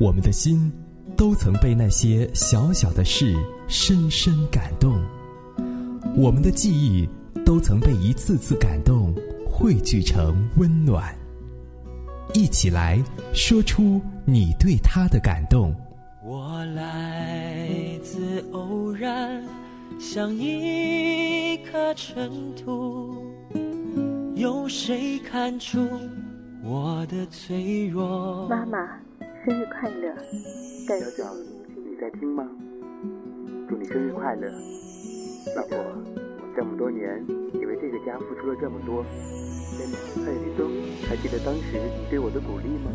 我们的心都曾被那些小小的事深深感动，我们的记忆都曾被一次次感动汇聚成温暖。一起来说出你对他的感动。我来自偶然，像一颗尘土，有谁看出我的脆弱？妈妈，生日快乐！小小你在听吗？祝你生日快乐，老婆！这么多年，你为这个家付出了这么多，蔡立东，还记得当时你对我的鼓励吗？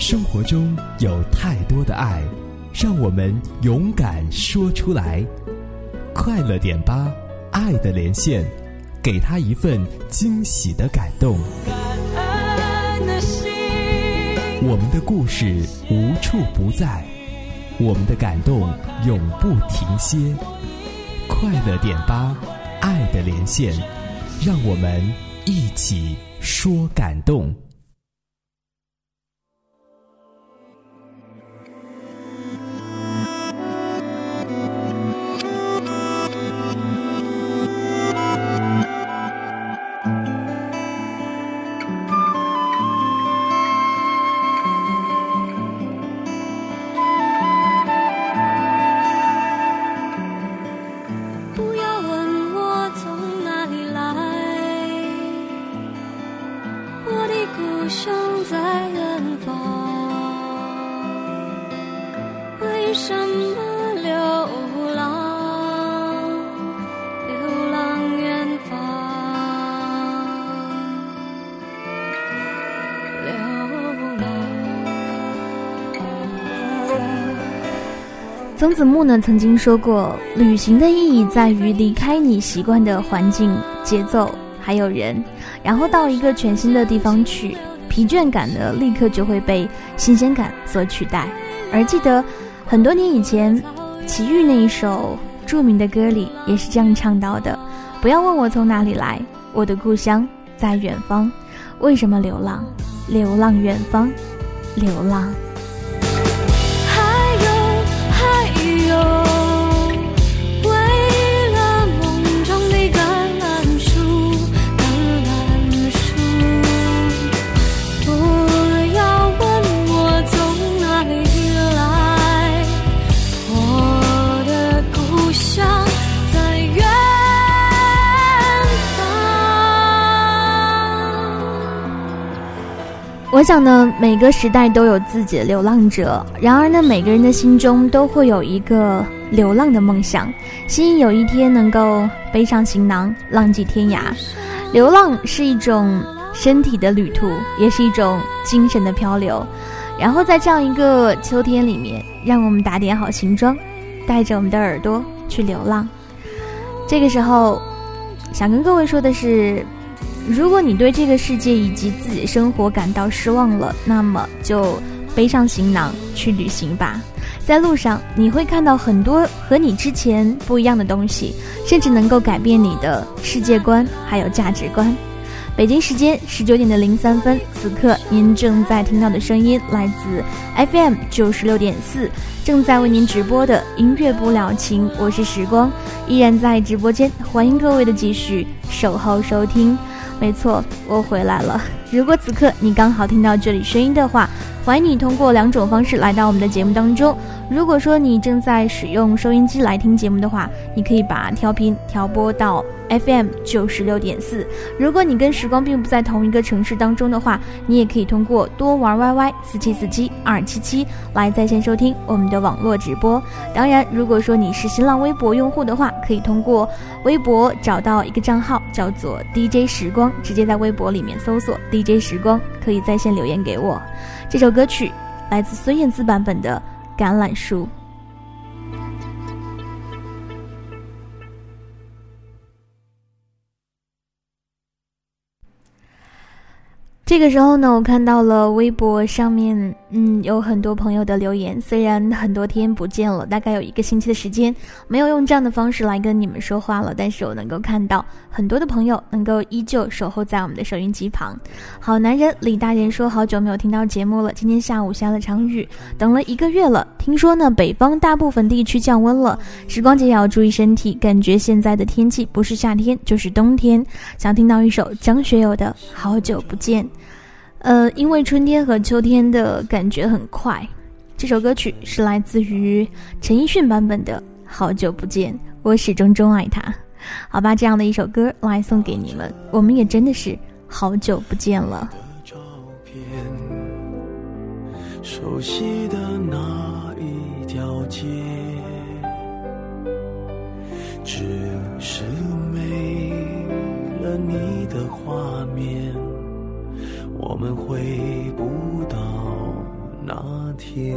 生活中有太多的爱。让我们勇敢说出来，快乐点吧，爱的连线，给他一份惊喜的感动。我们的故事无处不在，我们的感动永不停歇。快乐点吧，爱的连线，让我们一起说感动。曾子木呢曾经说过，旅行的意义在于离开你习惯的环境、节奏，还有人，然后到一个全新的地方去，疲倦感呢立刻就会被新鲜感所取代。而记得很多年以前，齐豫那一首著名的歌里也是这样唱到的：“不要问我从哪里来，我的故乡在远方，为什么流浪？流浪远方，流浪。”我想呢，每个时代都有自己的流浪者。然而呢，每个人的心中都会有一个流浪的梦想，希望有一天能够背上行囊，浪迹天涯。流浪是一种身体的旅途，也是一种精神的漂流。然后在这样一个秋天里面，让我们打点好行装，带着我们的耳朵去流浪。这个时候，想跟各位说的是。如果你对这个世界以及自己的生活感到失望了，那么就背上行囊去旅行吧。在路上，你会看到很多和你之前不一样的东西，甚至能够改变你的世界观还有价值观。北京时间十九点的零三分，此刻您正在听到的声音来自 FM 九十六点四，正在为您直播的音乐不了情，我是时光，依然在直播间，欢迎各位的继续守候收听。没错，我回来了。如果此刻你刚好听到这里声音的话，欢迎你通过两种方式来到我们的节目当中。如果说你正在使用收音机来听节目的话，你可以把调频调拨到。FM 九十六点四。如果你跟时光并不在同一个城市当中的话，你也可以通过多玩 YY 四七四七二七七来在线收听我们的网络直播。当然，如果说你是新浪微博用户的话，可以通过微博找到一个账号叫做 DJ 时光，直接在微博里面搜索 DJ 时光，可以在线留言给我。这首歌曲来自孙燕姿版本的《橄榄树》。这个时候呢，我看到了微博上面，嗯，有很多朋友的留言。虽然很多天不见了，大概有一个星期的时间没有用这样的方式来跟你们说话了，但是我能够看到很多的朋友能够依旧守候在我们的收音机旁。好男人李大人说：“好久没有听到节目了，今天下午下了场雨，等了一个月了。听说呢，北方大部分地区降温了，时光姐也要注意身体。感觉现在的天气不是夏天就是冬天。想听到一首张学友的《好久不见》。”呃，因为春天和秋天的感觉很快，这首歌曲是来自于陈奕迅版本的《好久不见》，我始终钟爱他。好吧，这样的一首歌来送给你们，我们也真的是好久不见了。熟悉的那一条街，只是没了你的画面。我们回不到那天，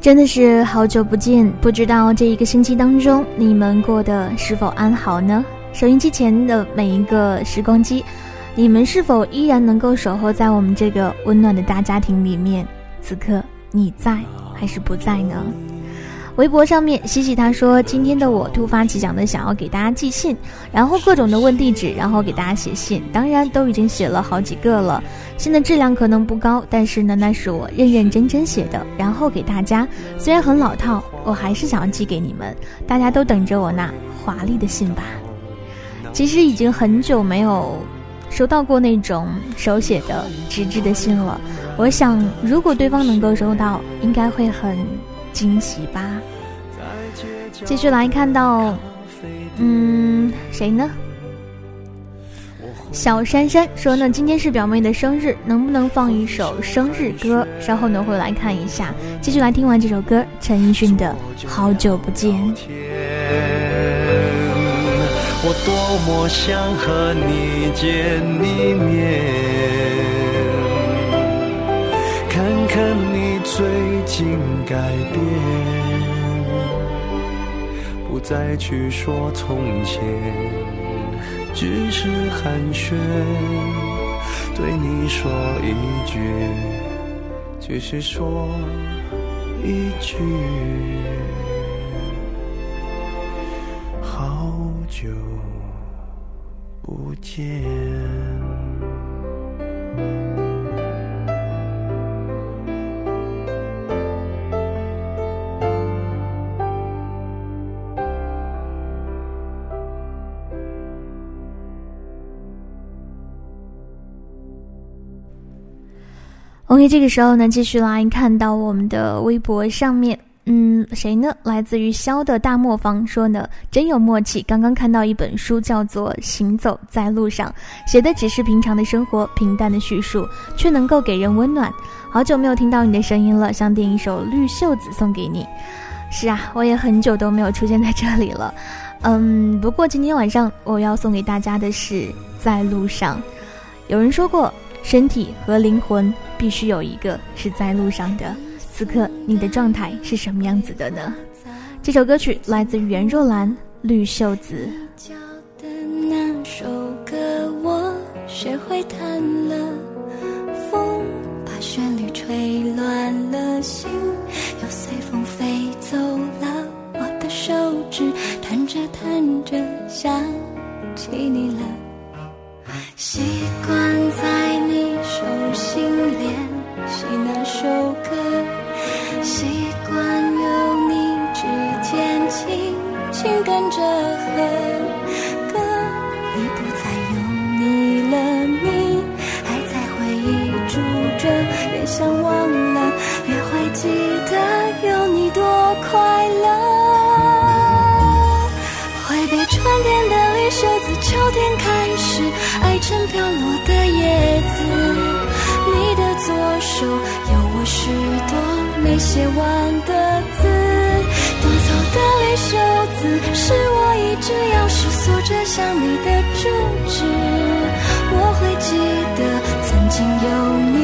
真的是好久不见。不知道这一个星期当中，你们过得是否安好呢？收音机前的每一个时光机，你们是否依然能够守候在我们这个温暖的大家庭里面？此刻你在还是不在呢？微博上面，西西他说：“今天的我突发奇想的想要给大家寄信，然后各种的问地址，然后给大家写信。当然都已经写了好几个了，信的质量可能不高，但是呢，那是我认认真真写的，然后给大家。虽然很老套，我还是想要寄给你们。大家都等着我那华丽的信吧。其实已经很久没有收到过那种手写的纸质的信了。我想，如果对方能够收到，应该会很。”惊喜吧！继续来看到，嗯，谁呢？小珊珊说呢，今天是表妹的生日，能不能放一首生日歌？稍后呢会来看一下。继续来听完这首歌，陈奕迅的《好久不见》。我多么想和你见一面，看看你最。近改变，不再去说从前，只是寒暄，对你说一句，只是说一句，好久不见。OK，这个时候呢，继续来看到我们的微博上面，嗯，谁呢？来自于肖的大磨坊说呢，真有默契。刚刚看到一本书，叫做《行走在路上》，写的只是平常的生活，平淡的叙述，却能够给人温暖。好久没有听到你的声音了，想点一首《绿袖子》送给你。是啊，我也很久都没有出现在这里了。嗯，不过今天晚上我要送给大家的是《在路上》。有人说过。身体和灵魂必须有一个是在路上的。此刻你的状态是什么样子的呢？这首歌曲来自袁若兰《绿袖子》。那首歌我学会弹了，风把旋律吹乱了心，又随风飞走了。我的手指弹着弹着想起你了，习惯首歌，习惯有你指尖轻轻跟着哼歌，已不再有你了，你还在回忆住着，越想忘了，越会记得有你多快乐。挥别春天的绿色，自秋天开始，爱成飘落的叶子，你的左手。许多没写完的字，多草的绿袖子是我一直钥匙锁着想你的住址。我会记得曾经有你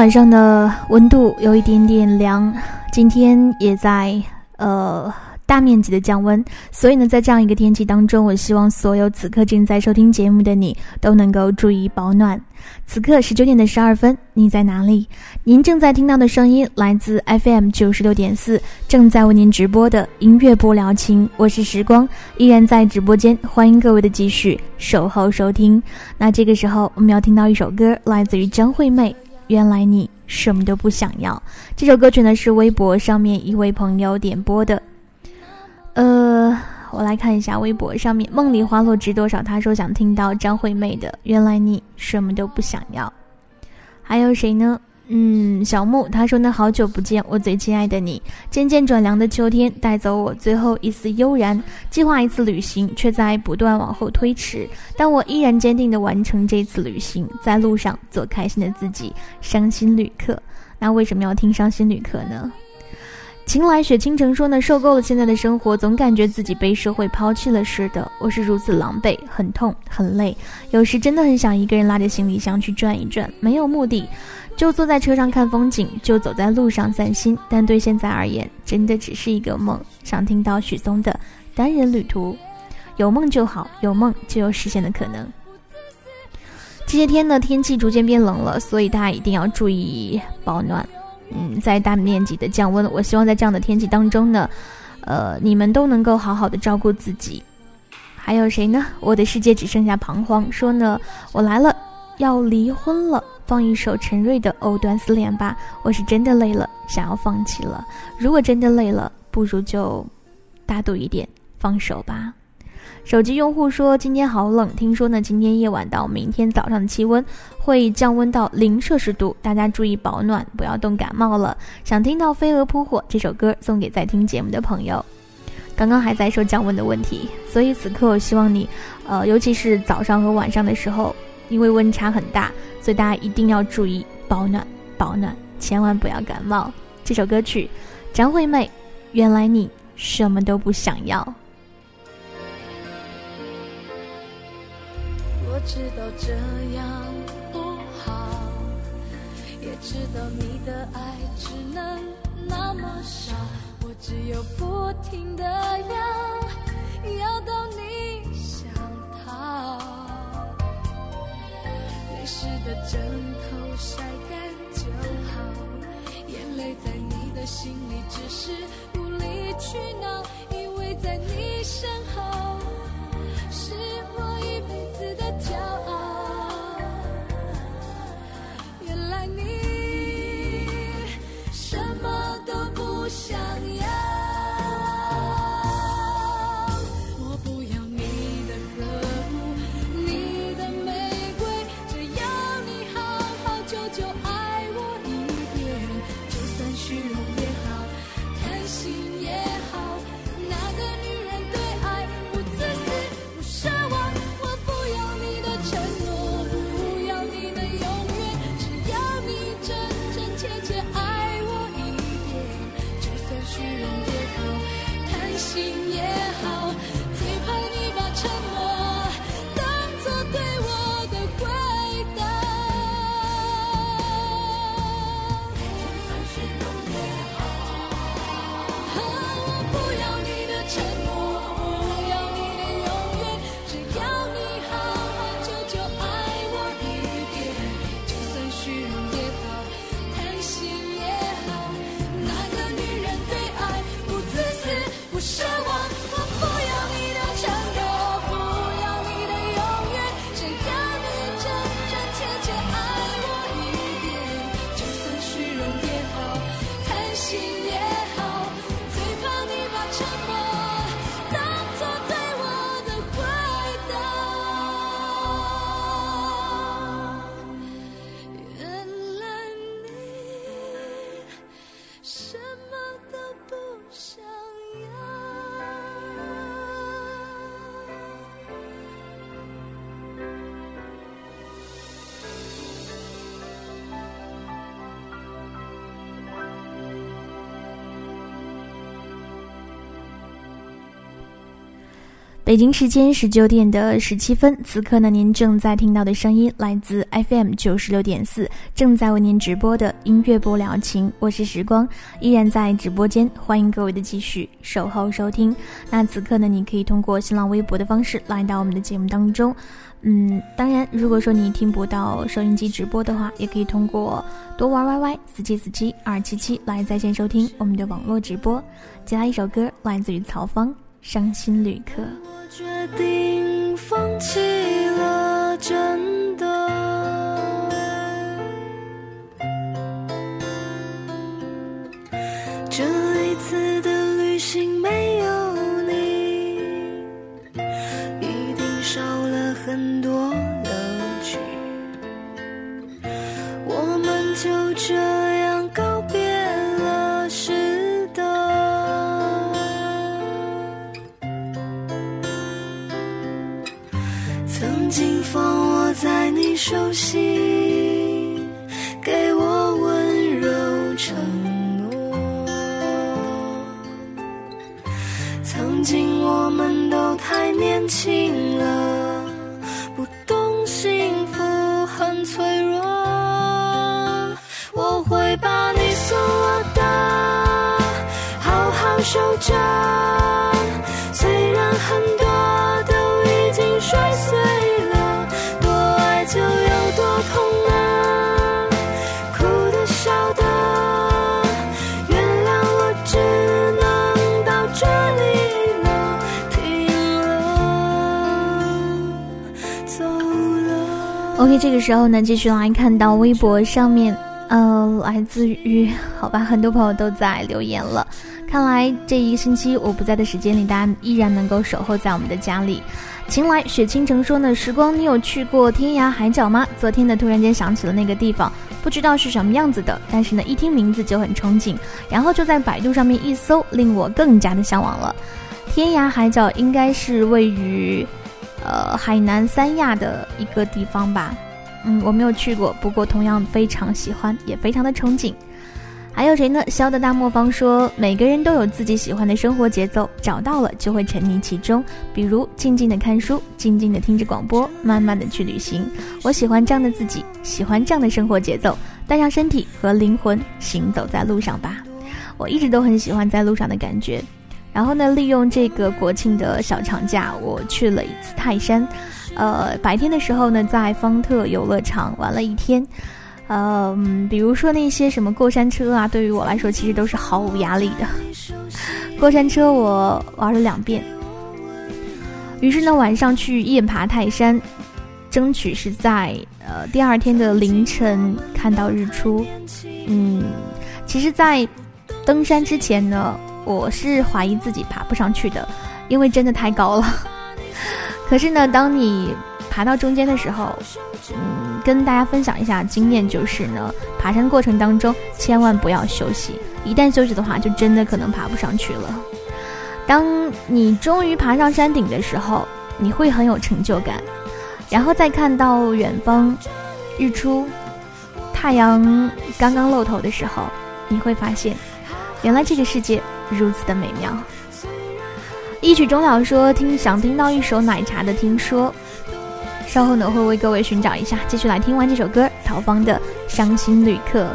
晚上的温度有一点点凉，今天也在呃大面积的降温，所以呢，在这样一个天气当中，我希望所有此刻正在收听节目的你都能够注意保暖。此刻十九点的十二分，你在哪里？您正在听到的声音来自 FM 九十六点四，正在为您直播的音乐不聊情，我是时光，依然在直播间，欢迎各位的继续守候收听。那这个时候，我们要听到一首歌，来自于张惠妹，《原来你什么都不想要》。这首歌曲呢是微博上面一位朋友点播的，呃。我来看一下微博上面，梦里花落知多少？他说想听到张惠妹的《原来你什么都不想要》。还有谁呢？嗯，小木他说呢，好久不见，我最亲爱的你。渐渐转凉的秋天带走我最后一丝悠然，计划一次旅行，却在不断往后推迟。但我依然坚定地完成这次旅行，在路上做开心的自己。伤心旅客，那为什么要听伤心旅客呢？晴来雪倾城说呢，受够了现在的生活，总感觉自己被社会抛弃了似的。我是如此狼狈，很痛，很累，有时真的很想一个人拉着行李箱去转一转，没有目的，就坐在车上看风景，就走在路上散心。但对现在而言，真的只是一个梦。想听到许嵩的《单人旅途》，有梦就好，有梦就有实现的可能。这些天呢，天气逐渐变冷了，所以大家一定要注意保暖。嗯，在大面积的降温，我希望在这样的天气当中呢，呃，你们都能够好好的照顾自己。还有谁呢？我的世界只剩下彷徨。说呢，我来了，要离婚了。放一首陈瑞的《藕断丝连》吧。我是真的累了，想要放弃了。如果真的累了，不如就大度一点，放手吧。手机用户说今天好冷，听说呢今天夜晚到明天早上的气温会降温到零摄氏度，大家注意保暖，不要冻感冒了。想听到《飞蛾扑火》这首歌，送给在听节目的朋友。刚刚还在说降温的问题，所以此刻我希望你，呃，尤其是早上和晚上的时候，因为温差很大，所以大家一定要注意保暖，保暖，千万不要感冒。这首歌曲，张惠妹，《原来你什么都不想要。我知道这样不好，也知道你的爱只能那么少，我只有不停的要，要到你泪湿的枕头晒干就好，眼泪在你的心里只是无理取闹，因为在你身后是我北京时间十九点的十七分，此刻呢，您正在听到的声音来自 FM 九十六点四，正在为您直播的音乐不了情，我是时光，依然在直播间，欢迎各位的继续守候收听。那此刻呢，你可以通过新浪微博的方式来到我们的节目当中。嗯，当然，如果说你听不到收音机直播的话，也可以通过多玩 YY 四七四七二七七来在线收听我们的网络直播。接下来一首歌来自于曹芳，《伤心旅客》。我决定放弃了，真的。这一次的旅行没有你，一定少了很多熟悉，给我温柔承诺。曾经我们都太年轻了，这个时候呢，继续来看到微博上面，呃，来自于好吧，很多朋友都在留言了。看来这一个星期我不在的时间里，大家依然能够守候在我们的家里。晴来雪倾城说呢，时光，你有去过天涯海角吗？昨天呢，突然间想起了那个地方，不知道是什么样子的，但是呢，一听名字就很憧憬，然后就在百度上面一搜，令我更加的向往了。天涯海角应该是位于，呃，海南三亚的一个地方吧。嗯，我没有去过，不过同样非常喜欢，也非常的憧憬。还有谁呢？肖的大魔方说，每个人都有自己喜欢的生活节奏，找到了就会沉溺其中。比如静静的看书，静静的听着广播，慢慢的去旅行。我喜欢这样的自己，喜欢这样的生活节奏，带上身体和灵魂，行走在路上吧。我一直都很喜欢在路上的感觉。然后呢，利用这个国庆的小长假，我去了一次泰山。呃，白天的时候呢，在方特游乐场玩了一天。嗯，比如说那些什么过山车啊，对于我来说其实都是毫无压力的。过山车我玩了两遍。于是呢，晚上去夜爬泰山，争取是在呃第二天的凌晨看到日出。嗯，其实，在登山之前呢，我是怀疑自己爬不上去的，因为真的太高了。可是呢，当你爬到中间的时候，嗯，跟大家分享一下经验，就是呢，爬山过程当中千万不要休息，一旦休息的话，就真的可能爬不上去了。当你终于爬上山顶的时候，你会很有成就感，然后再看到远方日出，太阳刚刚露头的时候，你会发现，原来这个世界如此的美妙。一曲终了说听想听到一首奶茶的听说。稍后呢，会为各位寻找一下，继续来听完这首歌，曹芳的《伤心旅客》。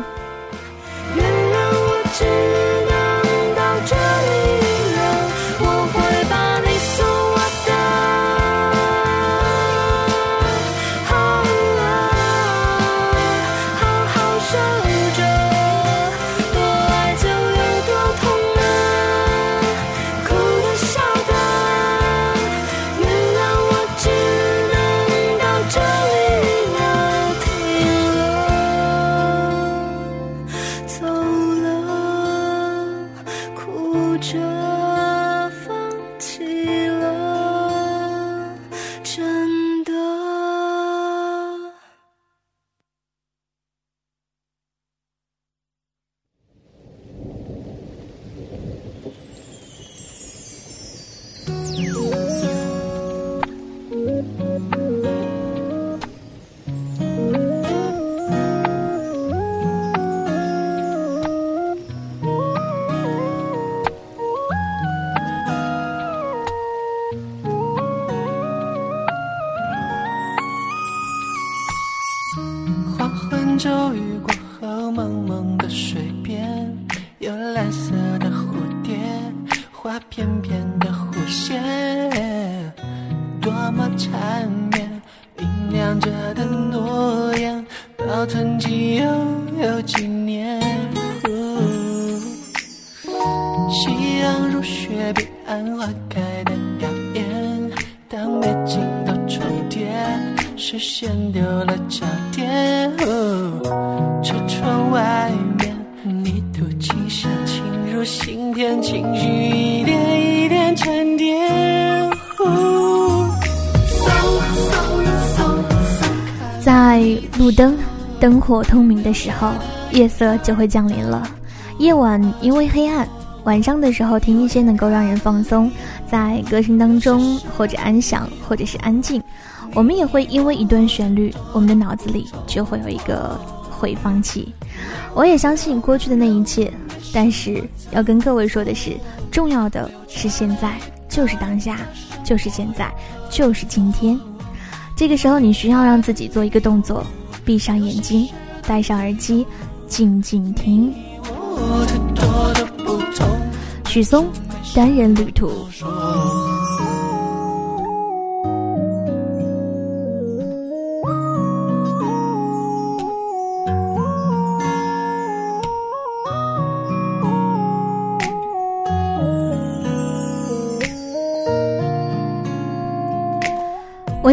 就会降临了。夜晚因为黑暗，晚上的时候听一些能够让人放松，在歌声当中或者安详，或者是安静。我们也会因为一段旋律，我们的脑子里就会有一个回放器。我也相信过去的那一切，但是要跟各位说的是，重要的是现在，就是当下，就是现在，就是今天。这个时候，你需要让自己做一个动作，闭上眼睛，戴上耳机，静静听。许嵩，单人旅途。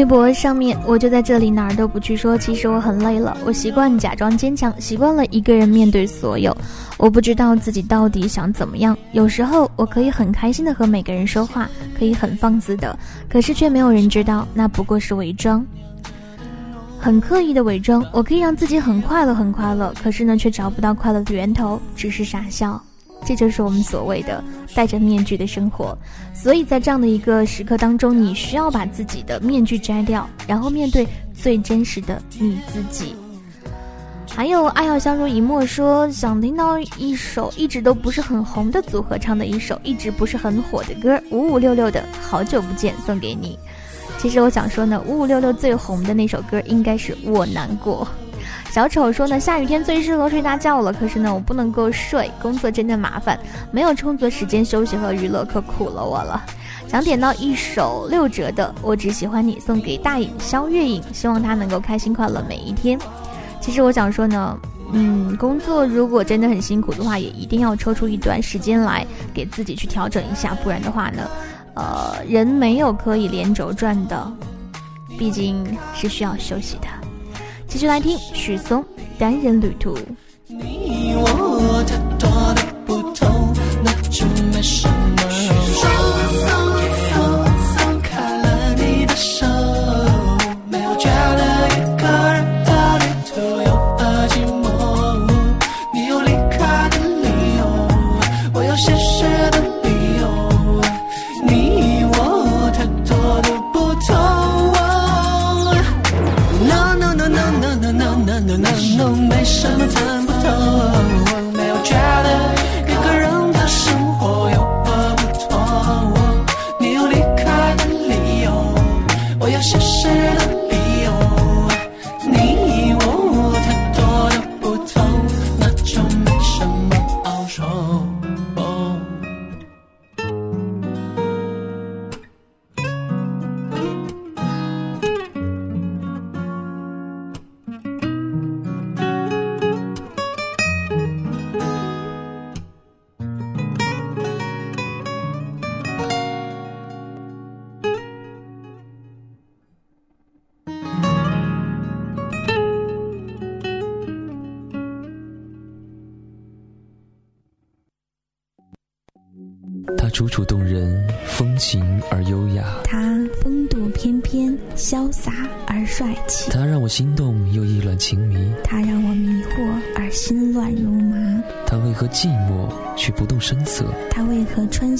微博上面，我就在这里哪儿都不去说。其实我很累了，我习惯假装坚强，习惯了一个人面对所有。我不知道自己到底想怎么样。有时候我可以很开心的和每个人说话，可以很放肆的，可是却没有人知道，那不过是伪装，很刻意的伪装。我可以让自己很快乐，很快乐，可是呢，却找不到快乐的源头，只是傻笑。这就是我们所谓的戴着面具的生活，所以在这样的一个时刻当中，你需要把自己的面具摘掉，然后面对最真实的你自己。还有爱好相濡以沫说想听到一首一直都不是很红的组合唱的一首一直不是很火的歌，五五六六的好久不见送给你。其实我想说呢，五五六六最红的那首歌应该是我难过。小丑说呢，下雨天最适合睡大觉了，可是呢我不能够睡，工作真的麻烦，没有充足时间休息和娱乐，可苦了我了。想点到一首六折的《我只喜欢你》，送给大影肖月影，希望他能够开心快乐每一天。其实我想说呢，嗯，工作如果真的很辛苦的话，也一定要抽出一段时间来给自己去调整一下，不然的话呢，呃，人没有可以连轴转的，毕竟是需要休息的。继续来听许嵩《单人旅途》。你我太多的不同，那就没什么。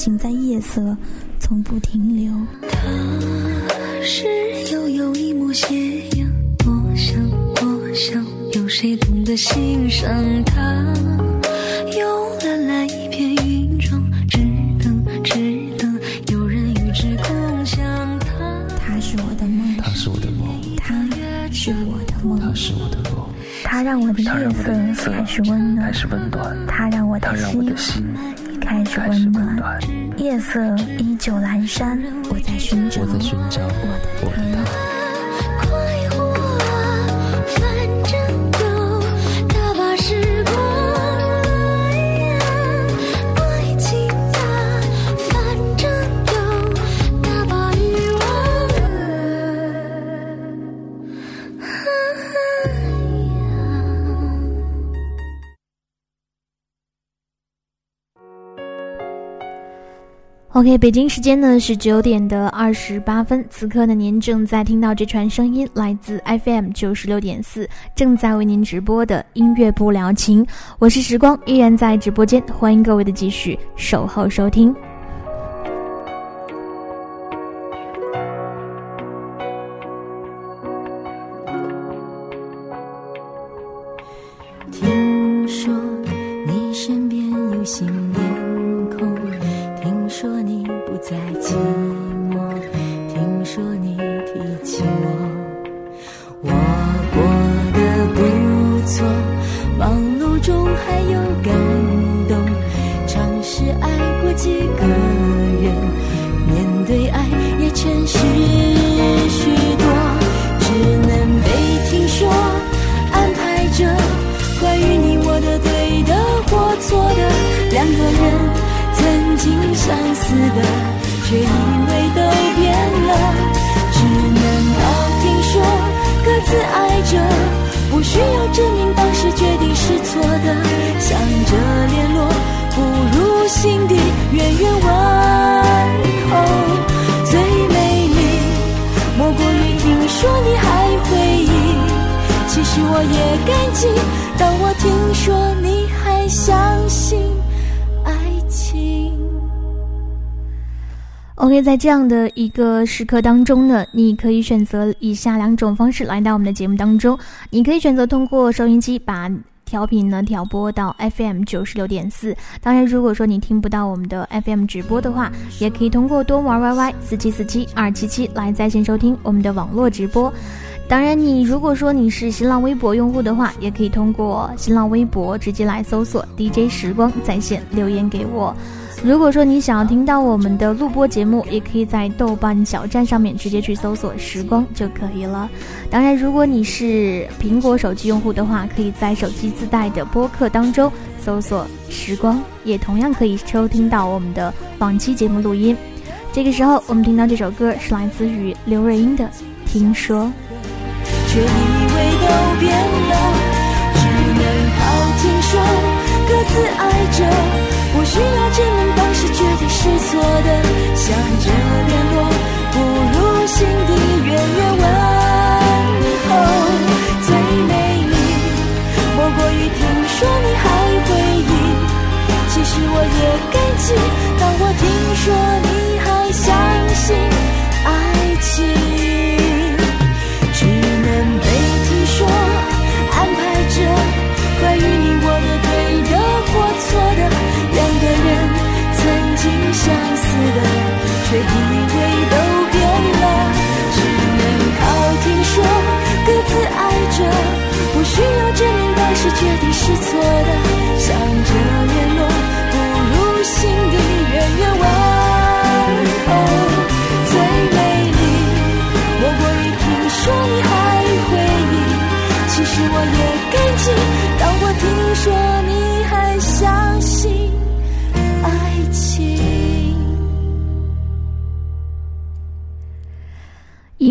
行在夜色，从不停留？他是悠悠一抹斜阳，我想，我想，有谁懂得欣赏他？有蓝蓝一片云中，只等，只等有人与之共享他。他是我的梦，他是我的梦，他是我的梦，他是我的梦。他让我的夜色开始温暖，开始温暖。他让我的心开始开始温暖。夜色依旧阑珊，我在寻找，我在寻找我的他。OK，北京时间呢是九点的二十八分，此刻呢您正在听到这串声音，来自 FM 九十六点四，正在为您直播的音乐不聊情，我是时光，依然在直播间，欢迎各位的继续守候收听。这样的一个时刻当中呢，你可以选择以下两种方式来到我们的节目当中。你可以选择通过收音机把调频呢调拨到 FM 九十六点四。当然，如果说你听不到我们的 FM 直播的话，也可以通过多玩 YY 四七四七二七七来在线收听我们的网络直播。当然，你如果说你是新浪微博用户的话，也可以通过新浪微博直接来搜索 DJ 时光在线留言给我。如果说你想要听到我们的录播节目，也可以在豆瓣小站上面直接去搜索“时光”就可以了。当然，如果你是苹果手机用户的话，可以在手机自带的播客当中搜索“时光”，也同样可以收听到我们的往期节目录音。这个时候，我们听到这首歌是来自于刘若英的《听说》。却以为都变了，只能靠听说，各自爱着。不需要证明当时决定是错的，想着联络，不如心底远远问候。最美丽莫过于听说你还回忆，其实我也感激，当我听说你还相信爱情，却以为都变了，只能靠听说，各自爱着，不需要证明当时决定是错的，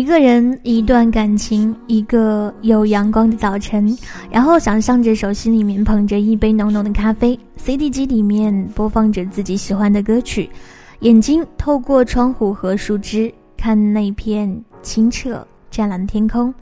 一个人，一段感情，一个有阳光的早晨，然后想象着手心里面捧着一杯浓浓的咖啡，CD 机里面播放着自己喜欢的歌曲，眼睛透过窗户和树枝看那片清澈湛蓝的天空，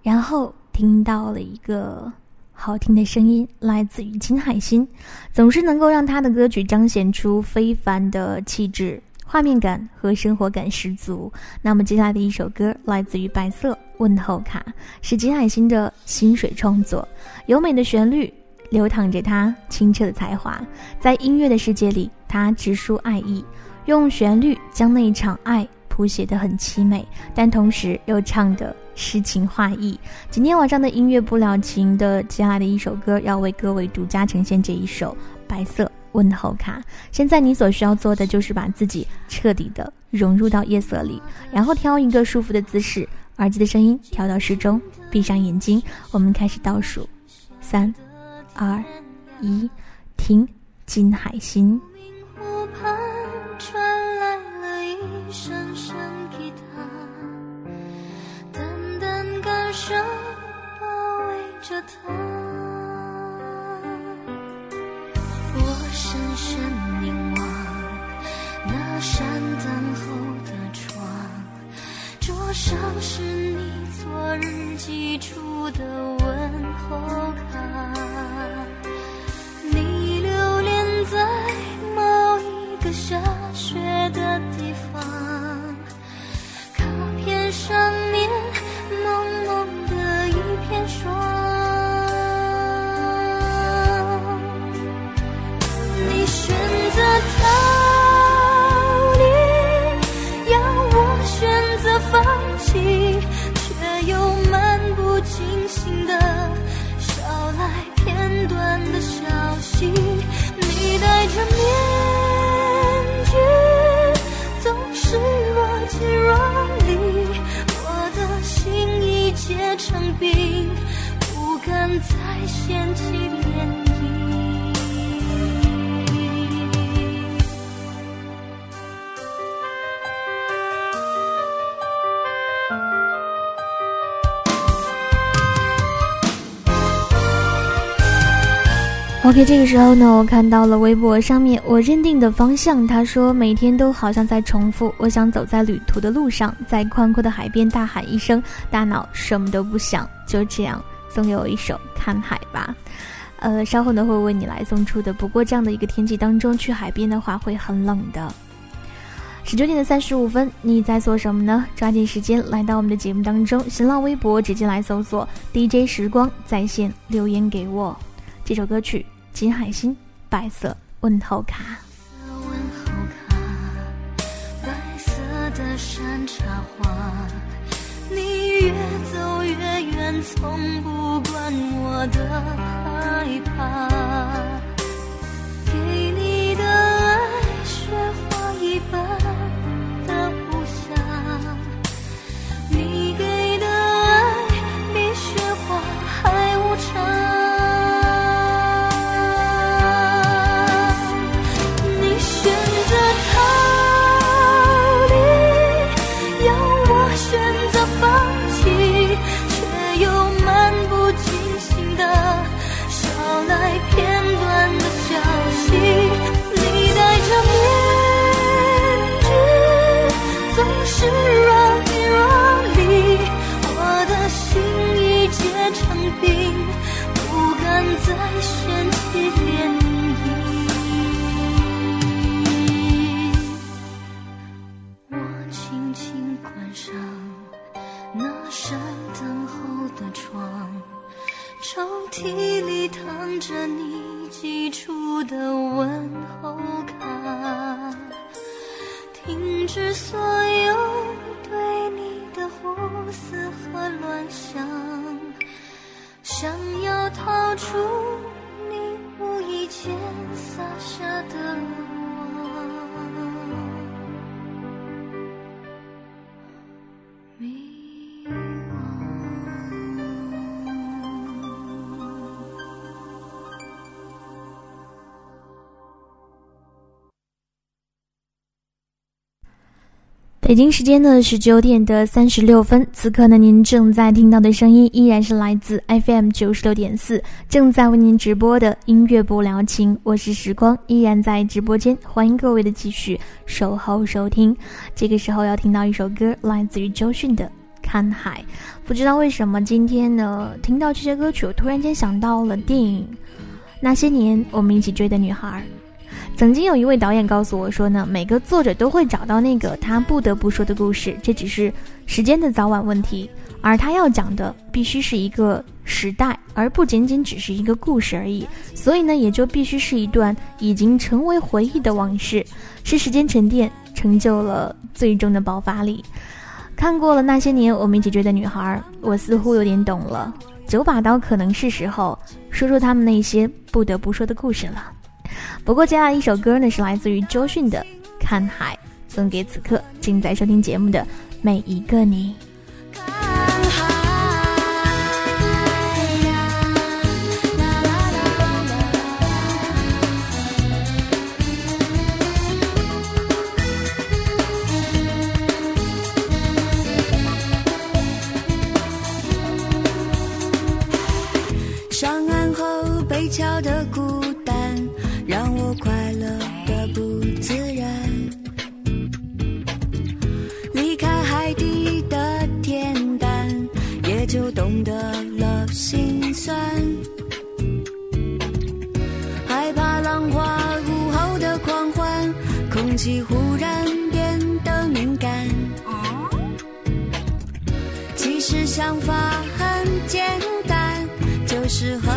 然后听到了一个好听的声音，来自于金海心，总是能够让他的歌曲彰显出非凡的气质。画面感和生活感十足。那么接下来的一首歌来自于白色问候卡，是金海心的心水创作，优美的旋律流淌着他清澈的才华，在音乐的世界里，他直抒爱意，用旋律将那一场爱谱写得很凄美，但同时又唱得诗情画意。今天晚上的音乐不了情的接下来的一首歌，要为各位独家呈现这一首白色。问候卡。现在你所需要做的就是把自己彻底的融入到夜色里，然后挑一个舒服的姿势，耳机的声音调到适中，闭上眼睛，我们开始倒数，三、二、一，听金海心。深深凝望那扇等候的窗，桌上是你昨日寄出的问候卡，你留恋在某一个下雪的地方，卡片上面浓浓的一片霜。再掀起涟漪。OK，这个时候呢，我看到了微博上面我认定的方向。他说每天都好像在重复，我想走在旅途的路上，在宽阔的海边大喊一声，大脑什么都不想，就这样送给我一首《看海》吧。呃，稍后呢会为你来送出的。不过这样的一个天气当中去海边的话会很冷的。十九点的三十五分，你在做什么呢？抓紧时间来到我们的节目当中，新浪微博直接来搜索 DJ 时光在线留言给我。这首歌曲《金海心白色问候卡》。的山茶花，你越远，从不管我的害怕。给你的爱，雪花一般的的问候卡，停止所有对你的胡思和乱想，想要逃出你无意间撒下的北京时间的十九点的三十六分，此刻呢，您正在听到的声音依然是来自 FM 九十六点四，正在为您直播的音乐不聊情，我是时光，依然在直播间，欢迎各位的继续守候收听。这个时候要听到一首歌，来自于周迅的《看海》。不知道为什么今天呢，听到这些歌曲，我突然间想到了电影《那些年我们一起追的女孩》。曾经有一位导演告诉我说呢，每个作者都会找到那个他不得不说的故事，这只是时间的早晚问题。而他要讲的必须是一个时代，而不仅仅只是一个故事而已。所以呢，也就必须是一段已经成为回忆的往事，是时间沉淀成就了最终的爆发力。看过了那些年我们一起追的女孩，我似乎有点懂了。九把刀可能是时候说说他们那些不得不说的故事了。不过接下来一首歌呢，是来自于周迅的《看海》，送给此刻正在收听节目的每一个你。懂得了心酸。害怕浪花午后的狂欢，空气忽然变得敏感。其实想法很简单，就是和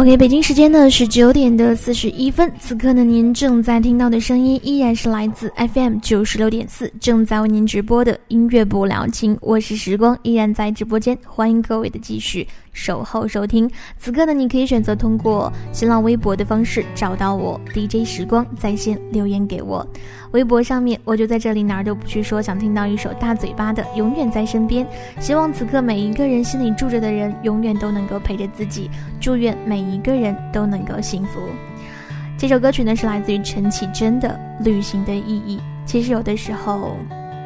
OK，北京时间呢是九点的四十一分，此刻呢您正在听到的声音依然是来自 FM 九十六点四，正在为您直播的音乐不了情，我是时光，依然在直播间，欢迎各位的继续守候收听。此刻呢，你可以选择通过新浪微博的方式找到我 DJ 时光在线留言给我，微博上面我就在这里哪儿都不去说，想听到一首大嘴巴的《永远在身边》，希望此刻每一个人心里住着的人永远都能够陪着自己，祝愿每一个人都能够幸福。这首歌曲呢是来自于陈绮贞的《旅行的意义》。其实有的时候，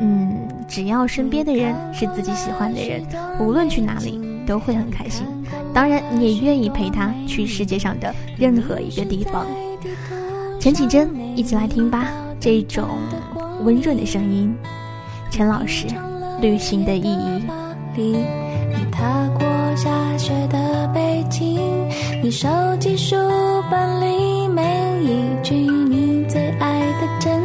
嗯，只要身边的人是自己喜欢的人，无论去哪里都会很开心。当然，你也愿意陪他去世界上的任何一个地方。陈绮贞，一起来听吧，这种温润的声音。陈老师，《旅行的意义》。你踏过下雪的北京，你收集书本里每一句你最爱的真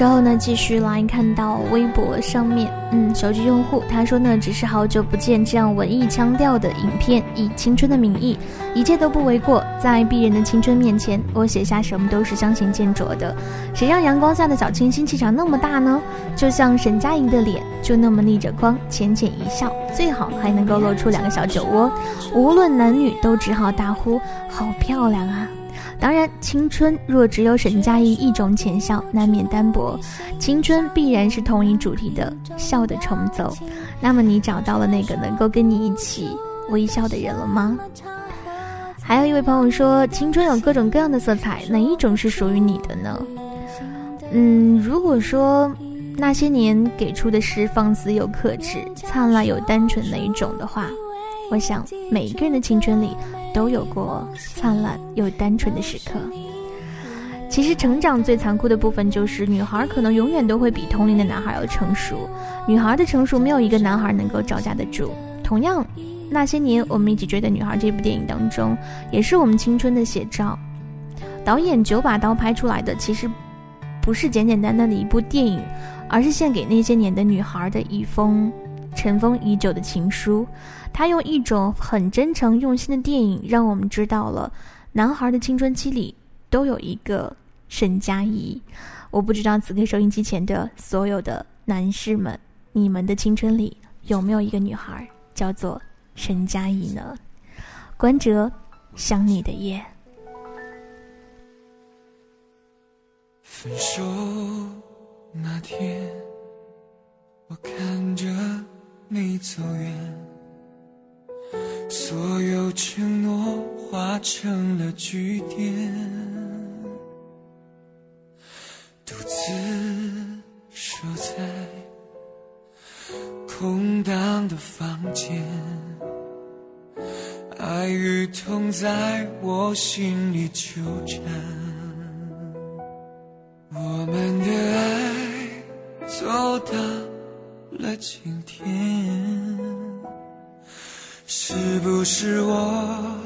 时候呢，继续来看到微博上面，嗯，手机用户他说呢，只是好久不见，这样文艺腔调的影片，以青春的名义，一切都不为过。在鄙人的青春面前，我写下什么都是相形见拙的。谁让阳光下的小清新气场那么大呢？就像沈佳宜的脸，就那么逆着光，浅浅一笑，最好还能够露出两个小酒窝。无论男女，都只好大呼：好漂亮啊！青春若只有沈佳宜一种浅笑，难免单薄。青春必然是同一主题的笑的重奏。那么，你找到了那个能够跟你一起微笑的人了吗？还有一位朋友说，青春有各种各样的色彩，哪一种是属于你的呢？嗯，如果说那些年给出的是放肆又克制、灿烂又单纯那一种的话，我想每一个人的青春里。都有过灿烂又单纯的时刻。其实，成长最残酷的部分就是，女孩可能永远都会比同龄的男孩要成熟。女孩的成熟，没有一个男孩能够招架得住。同样，那些年我们一起追的女孩这部电影当中，也是我们青春的写照。导演九把刀拍出来的，其实不是简简单单的一部电影，而是献给那些年的女孩的一封尘封已久的情书。他用一种很真诚用心的电影，让我们知道了男孩的青春期里都有一个沈佳宜。我不知道此刻收音机前的所有的男士们，你们的青春里有没有一个女孩叫做？沈佳宜呢？关喆，想你的夜。分手那天，我看着你走远，所有承诺化成了句点，独自守在空荡的房间。爱与痛在我心里纠缠，我们的爱走到了今天，是不是我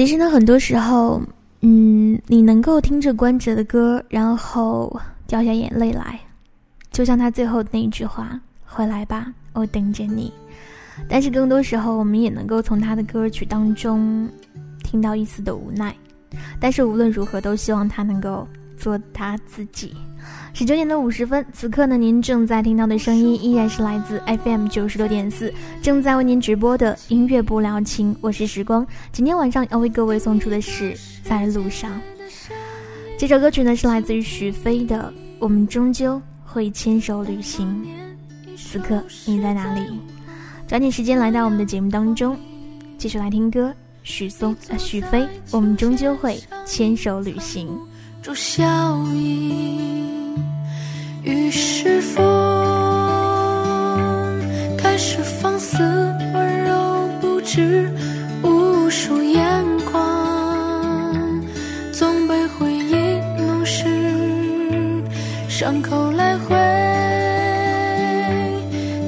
其实呢，很多时候，嗯，你能够听着关喆的歌，然后掉下眼泪来，就像他最后那一句话：“回来吧，我等着你。”但是更多时候，我们也能够从他的歌曲当中听到一丝的无奈，但是无论如何，都希望他能够做他自己。十九点的五十分，此刻呢，您正在听到的声音依然是来自 FM 九十六点四，正在为您直播的音乐不聊情，我是时光。今天晚上要为各位送出的是《在路上》。这首歌曲呢是来自于许飞的《我们终究会牵手旅行》。此刻你在哪里？抓紧时间来到我们的节目当中，继续来听歌。许嵩啊，许飞，我们终究会牵手旅行。祝笑意，于是风开始放肆温柔，不止无数眼光，总被回忆弄湿，伤口来回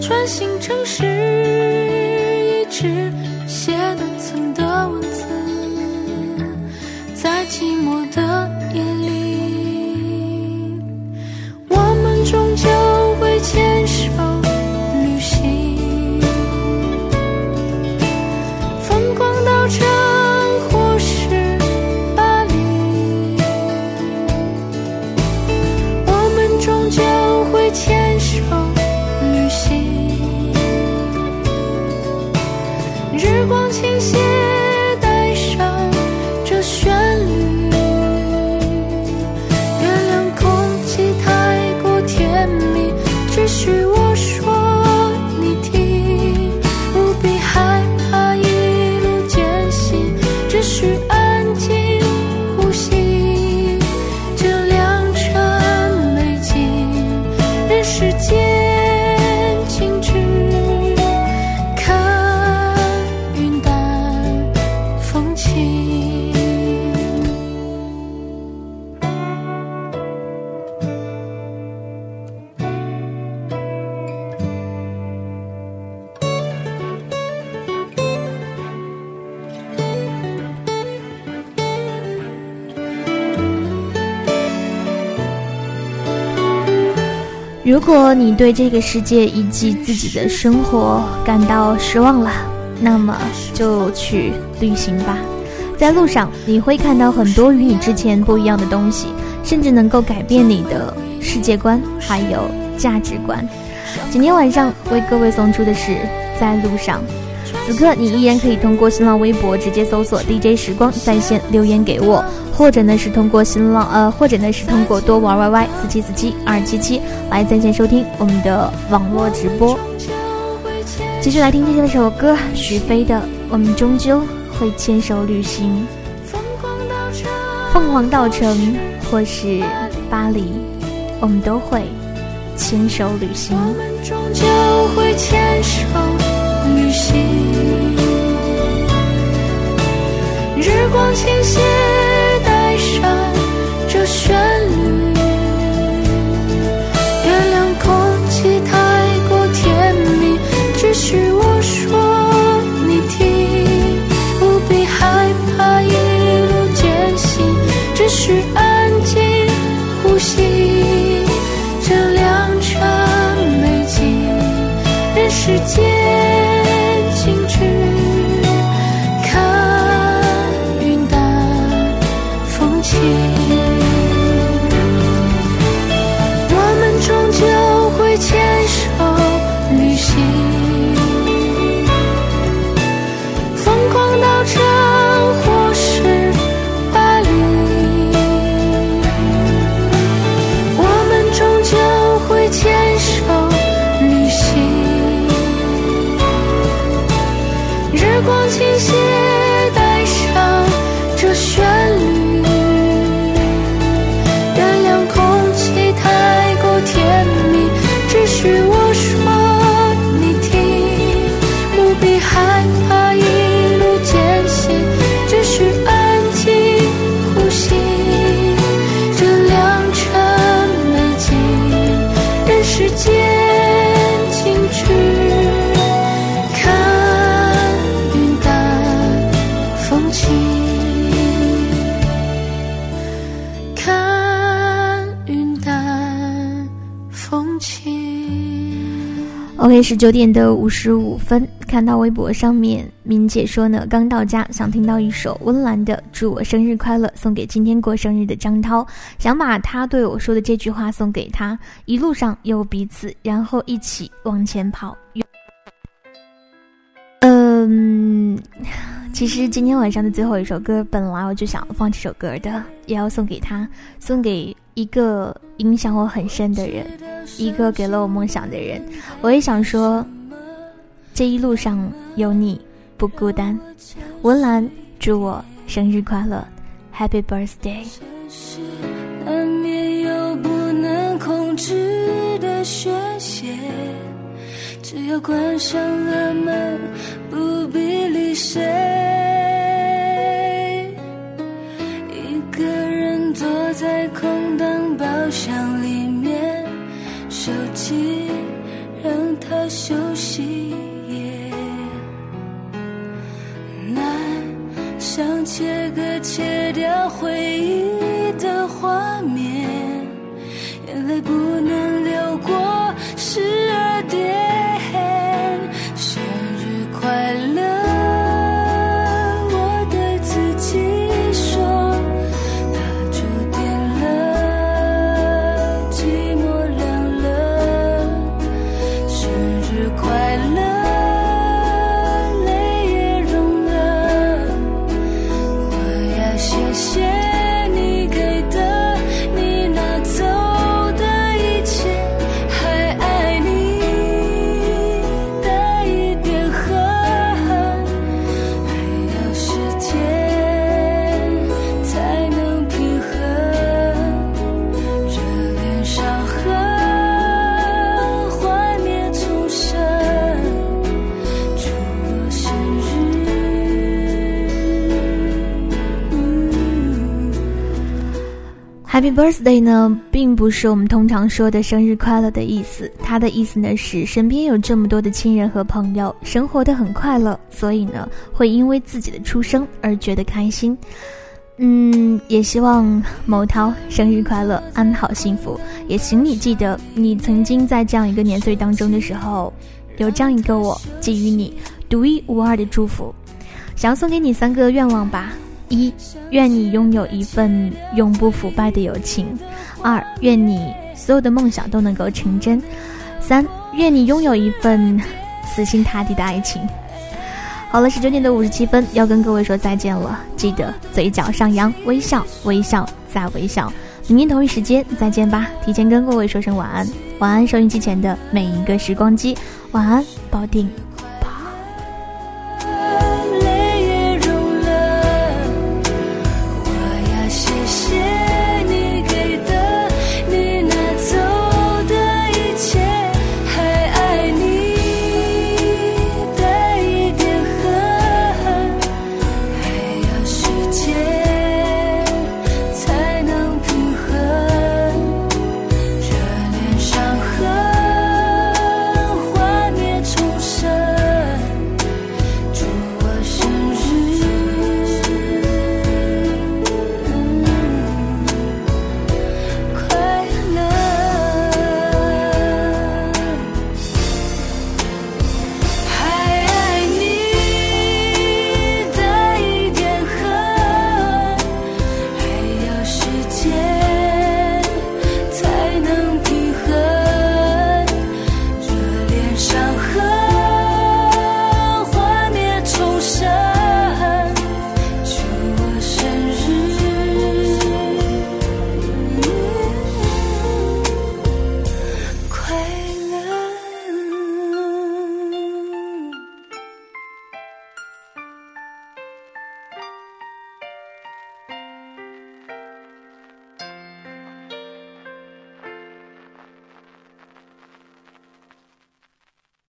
穿行城市，一直写断层的文字，终究如果你对这个世界以及自己的生活感到失望了，那么就去旅行吧。在路上，你会看到很多与你之前不一样的东西，甚至能够改变你的世界观还有价值观。今天晚上为各位送出的是《在路上》。此刻你依然可以通过新浪微博直接搜索 DJ 时光在线留言给我，或者呢是通过新浪呃，或者呢是通过多玩 YY 四七四七二七七来在线收听我们的网络直播。继续来听这首歌，许飞的《我们终究会牵手旅行》。凤凰道城或是巴黎，我们都会牵手旅行。我们终究会牵手日光倾泻，带上这旋十九点的五十五分，看到微博上面明姐说呢，刚到家想听到一首温岚的《祝我生日快乐》，送给今天过生日的张涛，想把他对我说的这句话送给他，一路上有彼此，然后一起往前跑。嗯，其实今天晚上的最后一首歌，本来我就想放这首歌的，也要送给他，送给一个影响我很深的人，一个给了我梦想的人。我也想说，这一路上有你不孤单。文兰，祝我生日快乐，Happy Birthday！难免有不能控制的宣泄。只要关上了门，不必理谁。心让它休息也。难想切割切掉回忆 Happy birthday 呢，并不是我们通常说的生日快乐的意思，它的意思呢是身边有这么多的亲人和朋友，生活的很快乐，所以呢会因为自己的出生而觉得开心。嗯，也希望某涛生日快乐，安好幸福。也请你记得，你曾经在这样一个年岁当中的时候，有这样一个我给予你独一无二的祝福。想要送给你三个愿望吧。一，愿你拥有一份永不腐败的友情；二，愿你所有的梦想都能够成真；三，愿你拥有一份死心塌地的爱情。好了，十九点的五十七分，要跟各位说再见了。记得嘴角上扬，微笑，微笑再微笑。明天同一时间再见吧。提前跟各位说声晚安，晚安收音机前的每一个时光机，晚安，保定。